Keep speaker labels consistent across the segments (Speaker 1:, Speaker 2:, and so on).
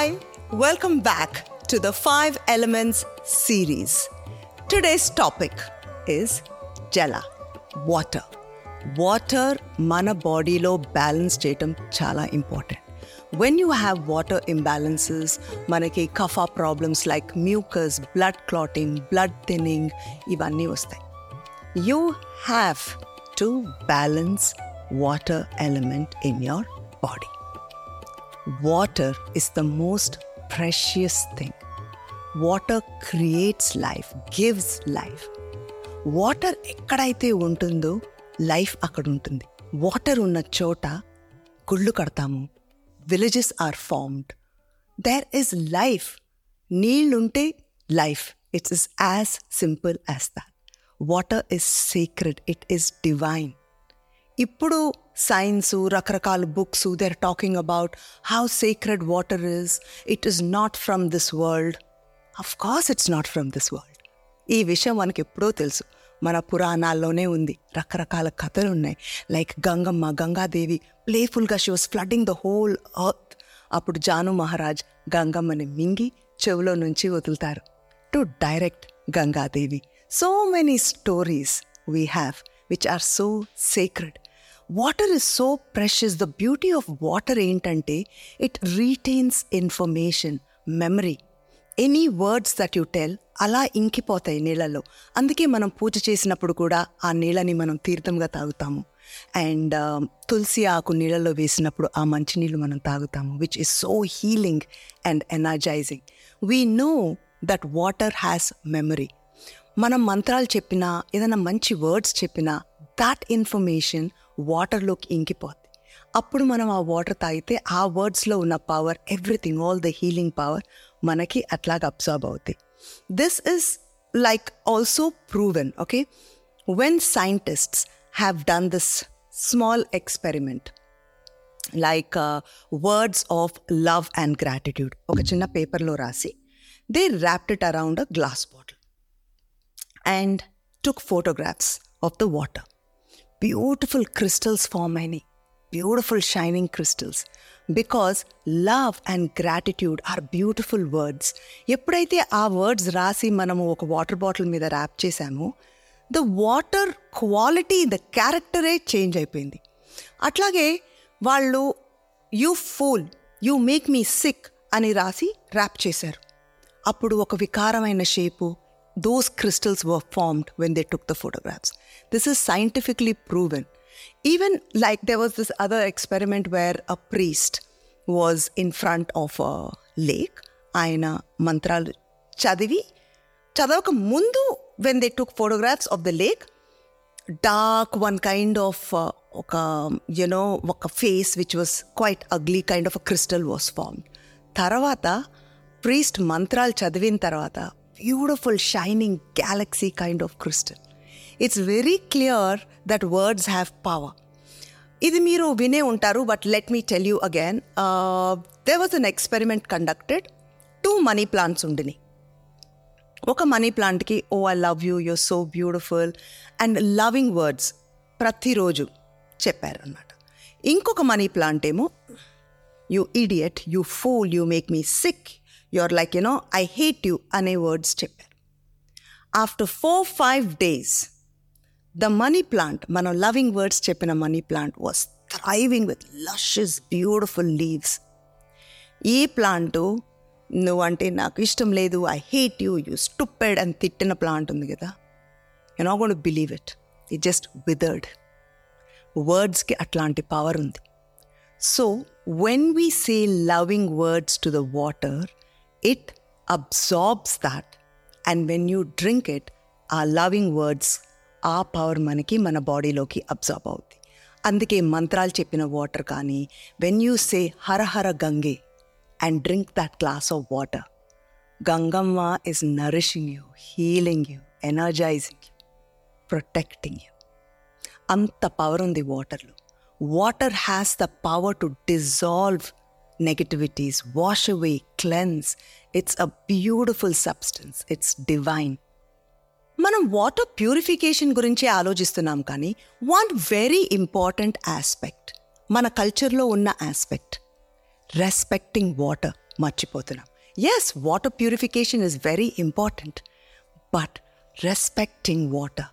Speaker 1: Hi, welcome back to the Five Elements series. Today's topic is Jala, water. Water మన బాడీలో balance చేయటం చాలా important when you have water imbalances మనకి కఫా problems like mucus blood clotting blood thinning ఇవన్నీ వస్తాయి you have to balance water element in your body Water is the most precious thing water creates life gives life water ఎక్కడైతే ఉంటుందో life అక్కడ ఉంటుంది. Water ఉన్న చోట గుళ్ళు కడతాము. Villages are formed there is life నీళ్ళుంటే life it's is as simple as that water is secret it is divine ఇప్పుడు science రకరకాల books they're talking about how sacred water is it is not from this world of course it's not from this world ఈ విషయం మనకి ఎప్పుడో తెలుసు. మన పురాణాల్లోనే ఉంది. రకరకాల కథలు ఉన్నాయి. Like Gangamma Gangadevi ప్లేఫుల్గా she was flooding the whole earth అప్పుడు జాను మహారాజ్ గంగమ్మని మింగి చెవులో నుంచి వదులుతారు. To direct Gangadevi. So many stories we have which are so sacred water is so precious the beauty of water ఏంటంటే it retains information memory any words that you tell అలా ఇంకిపోతాయి నీళ్ళలో అందుకే మనం పూజ చేసినప్పుడు కూడా ఆ నీళ్ళని మనం తీర్థంగా తాగుతాము. అండ్ um, తులసి ఆకు నీళ్ళలో వేసినప్పుడు ఆ మంచినీళ్ళు మనం తాగుతాము which is so healing and energising we know that water has memory మనం మంత్రాలు చెప్పినా ఏదైనా మంచి వర్డ్స్ చెప్పినా దాట్ ఇన్ఫర్మేషన్ వాటర్లోకి ఇంకిపోద్ది అప్పుడు మనం ఆ వాటర్ తాగితే ఆ వర్డ్స్లో ఉన్న power everything all the healing power మనకి అట్లాగా అబ్జర్వ్ అవుతాయి this is like also proven okay when scientists have done this small experiment like words of love and gratitude ఒక చిన్న పేపర్లో రాసి they wrapped it around a glass bottle and took photographs of the water beautiful crystals form అయినాయి. Beautiful shining crystals. Because love and gratitude are beautiful words. ఎప్పుడైతే ఆ words రాసి మనము ఒక వాటర్ బాటిల్ మీద ర్యాప్ చేశామో ద వాటర్ క్వాలిటీ ద క్యారెక్టరే change అయిపోయింది. అట్లాగే వాళ్ళు you fool you make me sick అని రాసి ర్యాప్ చేశారు. అప్పుడు ఒక వికారమైన shape those crystals were formed when they took the photographs this is scientifically proven even like there was this other experiment where a priest was in front of a lake ఆయన మంత్రాలు చదివి చదవక ముందు when they took photographs of the lake dark one kind of ఒక you know ఒక face which was quite ugly kind of a crystal was form తర్వాత priest మంత్రాలు చదివిన తర్వాత beautiful shining Galaxy kind of crystal it's very clear that words have power ఇది మీరు వినే ఉంటారు but let me tell you again they was an experiment conducted two money plants ఉండినాయి ఒక మనీ ప్లాంట్కి ఓ I love you you're so beautiful and loving words ప్రతిరోజు చెప్పారనమాట ఇంకొక మనీ ప్లాంట్ ఏమో you idiot you fool you make me sick your like you know I hate you అనే words చెప్పారు after four five days the money plant మనం loving words చెప్పిన money plant was thriving with lushes beautiful leaves ఈ plant నువ్వంటే నాకు ఇష్టం లేదు I hate you you stupid అని తిట్టిన ప్లాంట్ ఉంది కదా you not gonna believe it it just withered వర్డ్స్కి అట్లాంటి పవర్ ఉంది so when we say loving words to the water it absorbs that and when you drink it ఆ loving words ఆ power మనకి మన బాడీలోకి అబ్జార్బ్ అవుద్ది. అందుకే మంత్రాలు చెప్పిన వాటర్ కానీ when you say Har Har Gange and drink that glass of water Gangamma is nourishing you healing you energising you protecting you అంత పవర్ ఉంది వాటర్లో water has the power to dissolve negativities wash away cleanse it's a beautiful substance it's divine మనం water purification గురించి ఆలోచిస్తున్నాం కానీ one very important aspect మన కల్చర్లో ఉన్న ఆస్పెక్ట్ రెస్పెక్టింగ్ వాటర్ మర్చిపోతున్నాం. Yes water purification is very important but respecting water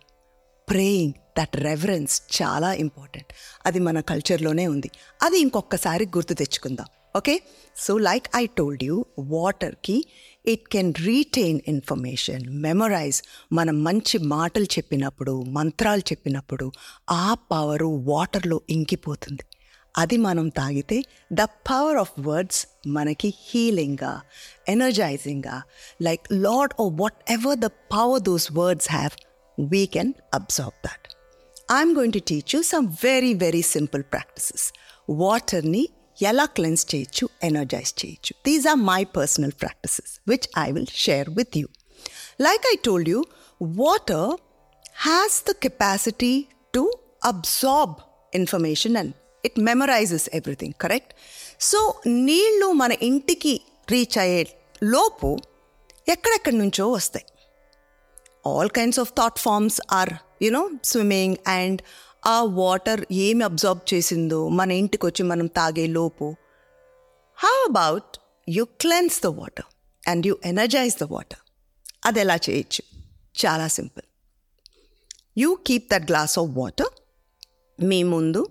Speaker 1: praying that reference చాలా important అది మన కల్చర్లోనే ఉంది. అది ఇంకొకసారి గుర్తు తెచ్చుకుందాం. Okay so like I told you వాటర్కి it can retain information memorise మనం మంచి మాటలు చెప్పినప్పుడు మంత్రాలు చెప్పినప్పుడు ఆ పవరు వాటర్లో ఇంకిపోతుంది అది మనం తాగితే ద పవర్ ఆఫ్ వర్డ్స్ మనకి హీలింగ్గా ఎనర్జైజింగ్గా like lot of what ever the power those words have we can observe that I'm going to teach you some very very simple practices వాటర్ని ఎలా క్లెన్స్ చేయొచ్చు ఎనర్జైజ్ చేయొచ్చు these are my personal practices which I will share with you like I told you water has the capacity to absorb information and it memorises everything correct so నీళ్లు మన ఇంటికి reach అయ్యే లోపు ఎక్కడెక్కడి నుంచో వస్తాయి all kinds of thought forms are you know swimming and ఆ water ఏమి అబ్జార్బ్ చేసిందో మన ఇంటికి వచ్చి మనం తాగే లోపు how about you cleanse the water and you energise the water అది ఎలా చేయొచ్చు చాలా simple you keep that glass of water మీ ముందు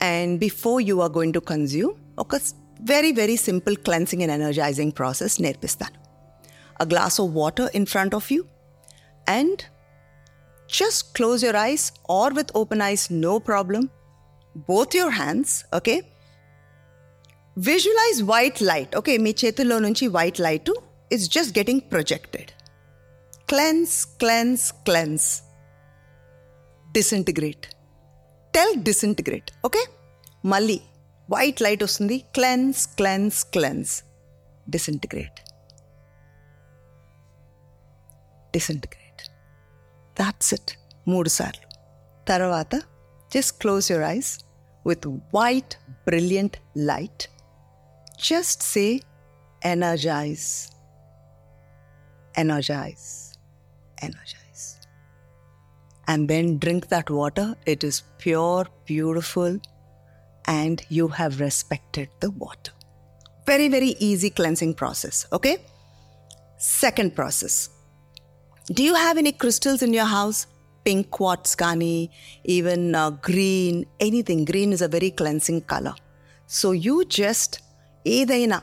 Speaker 1: and before you are going to consume ఒక very very simple cleansing and energising process నేర్పిస్తాను a glass of water in front of you and just close your eyes or with open eyes, no problem. Both your hands, okay? Visualize white light, okay? మీ చేతుల్లో నుంచి white light is just getting projected. Cleanse, cleanse, cleanse. Disintegrate. Tell disintegrate, okay? మళ్ళీ white light వస్తుంది cleanse cleanse cleanse disintegrate disintegrate that's it మూడు సార్లు తర్వాత just close your eyes with white brilliant light just say energise energise energise and then drink that water. It is pure, beautiful, and you have respected the water. Very, very easy cleansing process. Okay? Second process. Do you have any crystals in your house? Pink quartz, kani, even uh, green, anything. Green is a very cleansing color. So you just ఏదైనా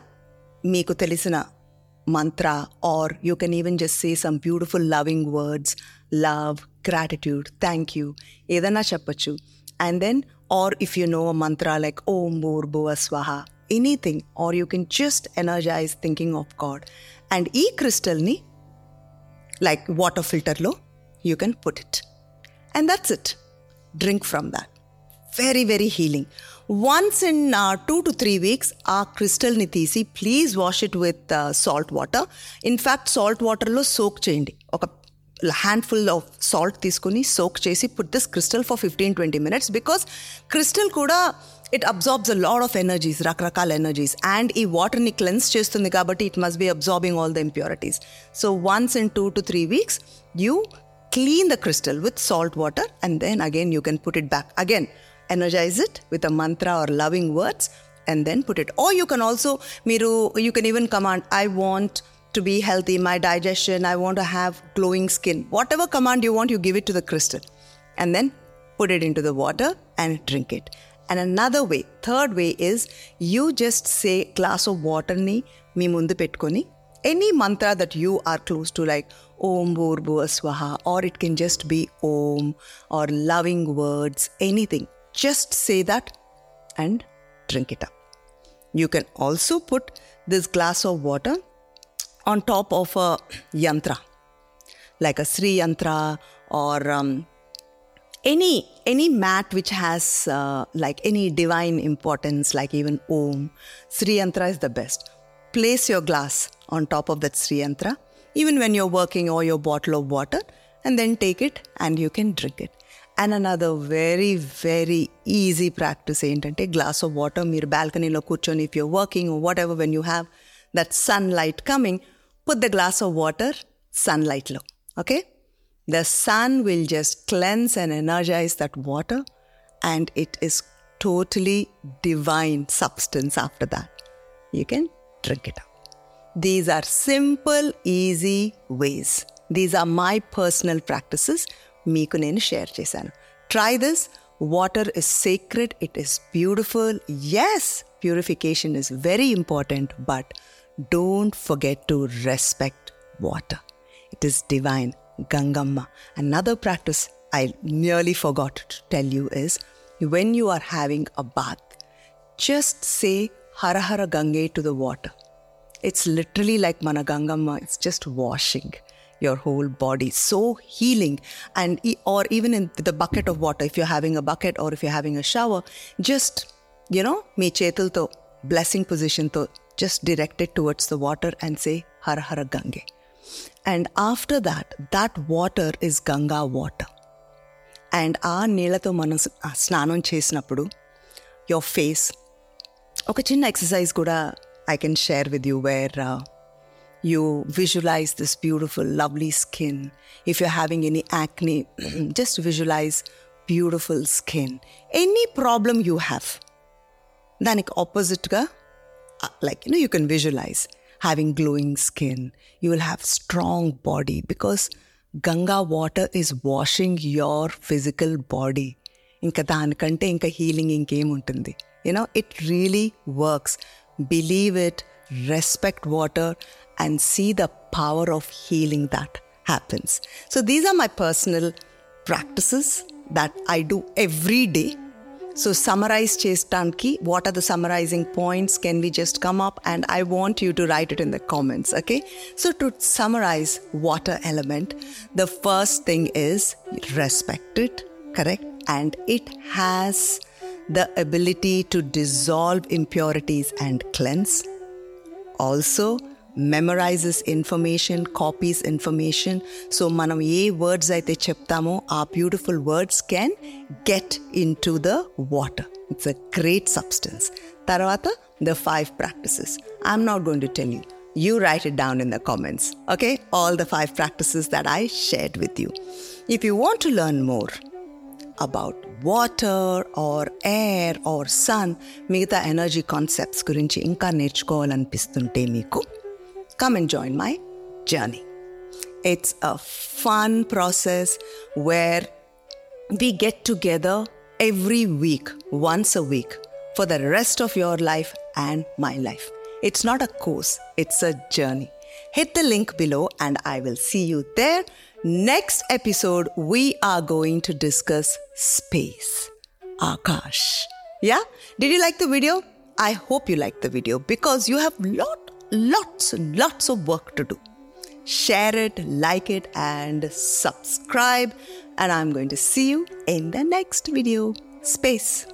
Speaker 1: మీకు తెలిసిన మంత్ర are you can even just say some beautiful loving words love gratitude thank you ఏదైనా చెప్పచ్చు and then are if you know Mantra like Om bore భువ స్వహ anything or you can just energise thinking of God and ఈ క్రిస్టల్ని like water filterlo you can put it and that's it drink from that very very healing once in uh, two to three weeks ఆ క్రిస్టల్ని తీసి please wash it with salt water in fact salt వాటర్లో soak చేయండి ఒక handful of salt తీసుకుని soak చేసి put this crystal for fifteen twenty minutes because crystal కూడా it absorbs a lot of energies రకరకాల energies and ఈ వాటర్ని క్లెన్స్ చేస్తుంది కాబట్టి it must be absorbing all the impurities so once in two to three weeks you clean the crystal with salt water and then again you can put it back again energize it with a mantra or loving words and then put it or you can also miru you can even command i want to be healthy my digestion i want to have glowing skin whatever command you want you give it to the crystal and then put it into the water and drink it and another way third way is you just say glass of water ni మీ ముందు పెట్టుకొని any mantra that you are close to like om bhurбhuva swaha or it can just be om or loving words anything just say that and drink it up you can also put this glass of water on top of a yantra like a sri yantra or um, any any mat which has uh, like any divine importance like even om sri yantra is the best place your glass on top of that sri yantra even when you're working or your bottle of water and then take it and you can drink it and another very very easy practice ఏంటంటే glass of water మీరు బాల్కనీలో కూర్చొని if you're working what ever when you have that sun light coming put the glass of water sun లైట్లో okay the son will just cleanse and energise that water and it is totally divine substance after that you can drink it up. These are simple, easy ways. These are my personal practices. మీకు నేను share చేశాను try this water is secret it is beautiful yes purification is very important but don't forget to respect water it is divine Gangamma. Another practice I nearly forgot to tell you is when you are having a bath, just say Hara Hara Gange to the water. It's literally like Managangamma, it's just washing your whole body so healing and or even in the bucket of water if you're having a bucket or if you're having a shower just you know me chetal to blessing position to just direct it towards the water and say har har gange And after that, that water is Ganga water. And ఆ నీళ్ళతో మనం స్- ఆ స్నానం చేసినప్పుడు your face ఒక చిన్న exercise కూడా I can share with you where you visualise this beautiful lovely skin if you having any acne just visualise beautiful skin any problem you have దానికి ఆపోజిట్గా like you know you can visualize having glowing skin you will have strong body because ganga water is washing your physical body ఇంకా దానికంటే ఇంకా healing ఇంకేముంటుంది you know it really works believe it respect water and see the power of healing that happens so these are my personal ప్రాక్టిసెస్ that I do every day So, summarize Chestanki. What are the summarizing points? Can we just come up? And I want you to write it in the comments, okay? So, to summarize water element, the first thing is respect it, correct? And it has the ability to dissolve impurities and cleanse. Also, memorises information copies information so మనం ఏ words అయితే చెప్తామో ఆ beautiful words can get into the water it's a great substance తర్వాత the five ప్రాక్టిసెస్ I'm not going to tell you you right it down in the comments okay all the five ప్రాక్టిసెస్ that I shared with you if you want to learn more about water or air or sun మిగతా energy concepts గురించి ఇంకా నేర్చుకోవాలనిపిస్తుంటే మీకు come and join my journey. It's a fun process where we get together every week, once a week, for the rest of your life and my life. It's not a course, it's a journey. Hit the link below and I will see you there. Next episode, we are going to discuss space. Akash. Yeah? Did you like the video? I hope you liked the video because you have lot lots and lots of work to do. Share it, like it, and subscribe. And I'm going to see you in the next video. Space.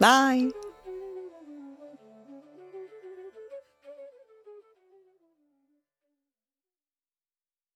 Speaker 1: Bye.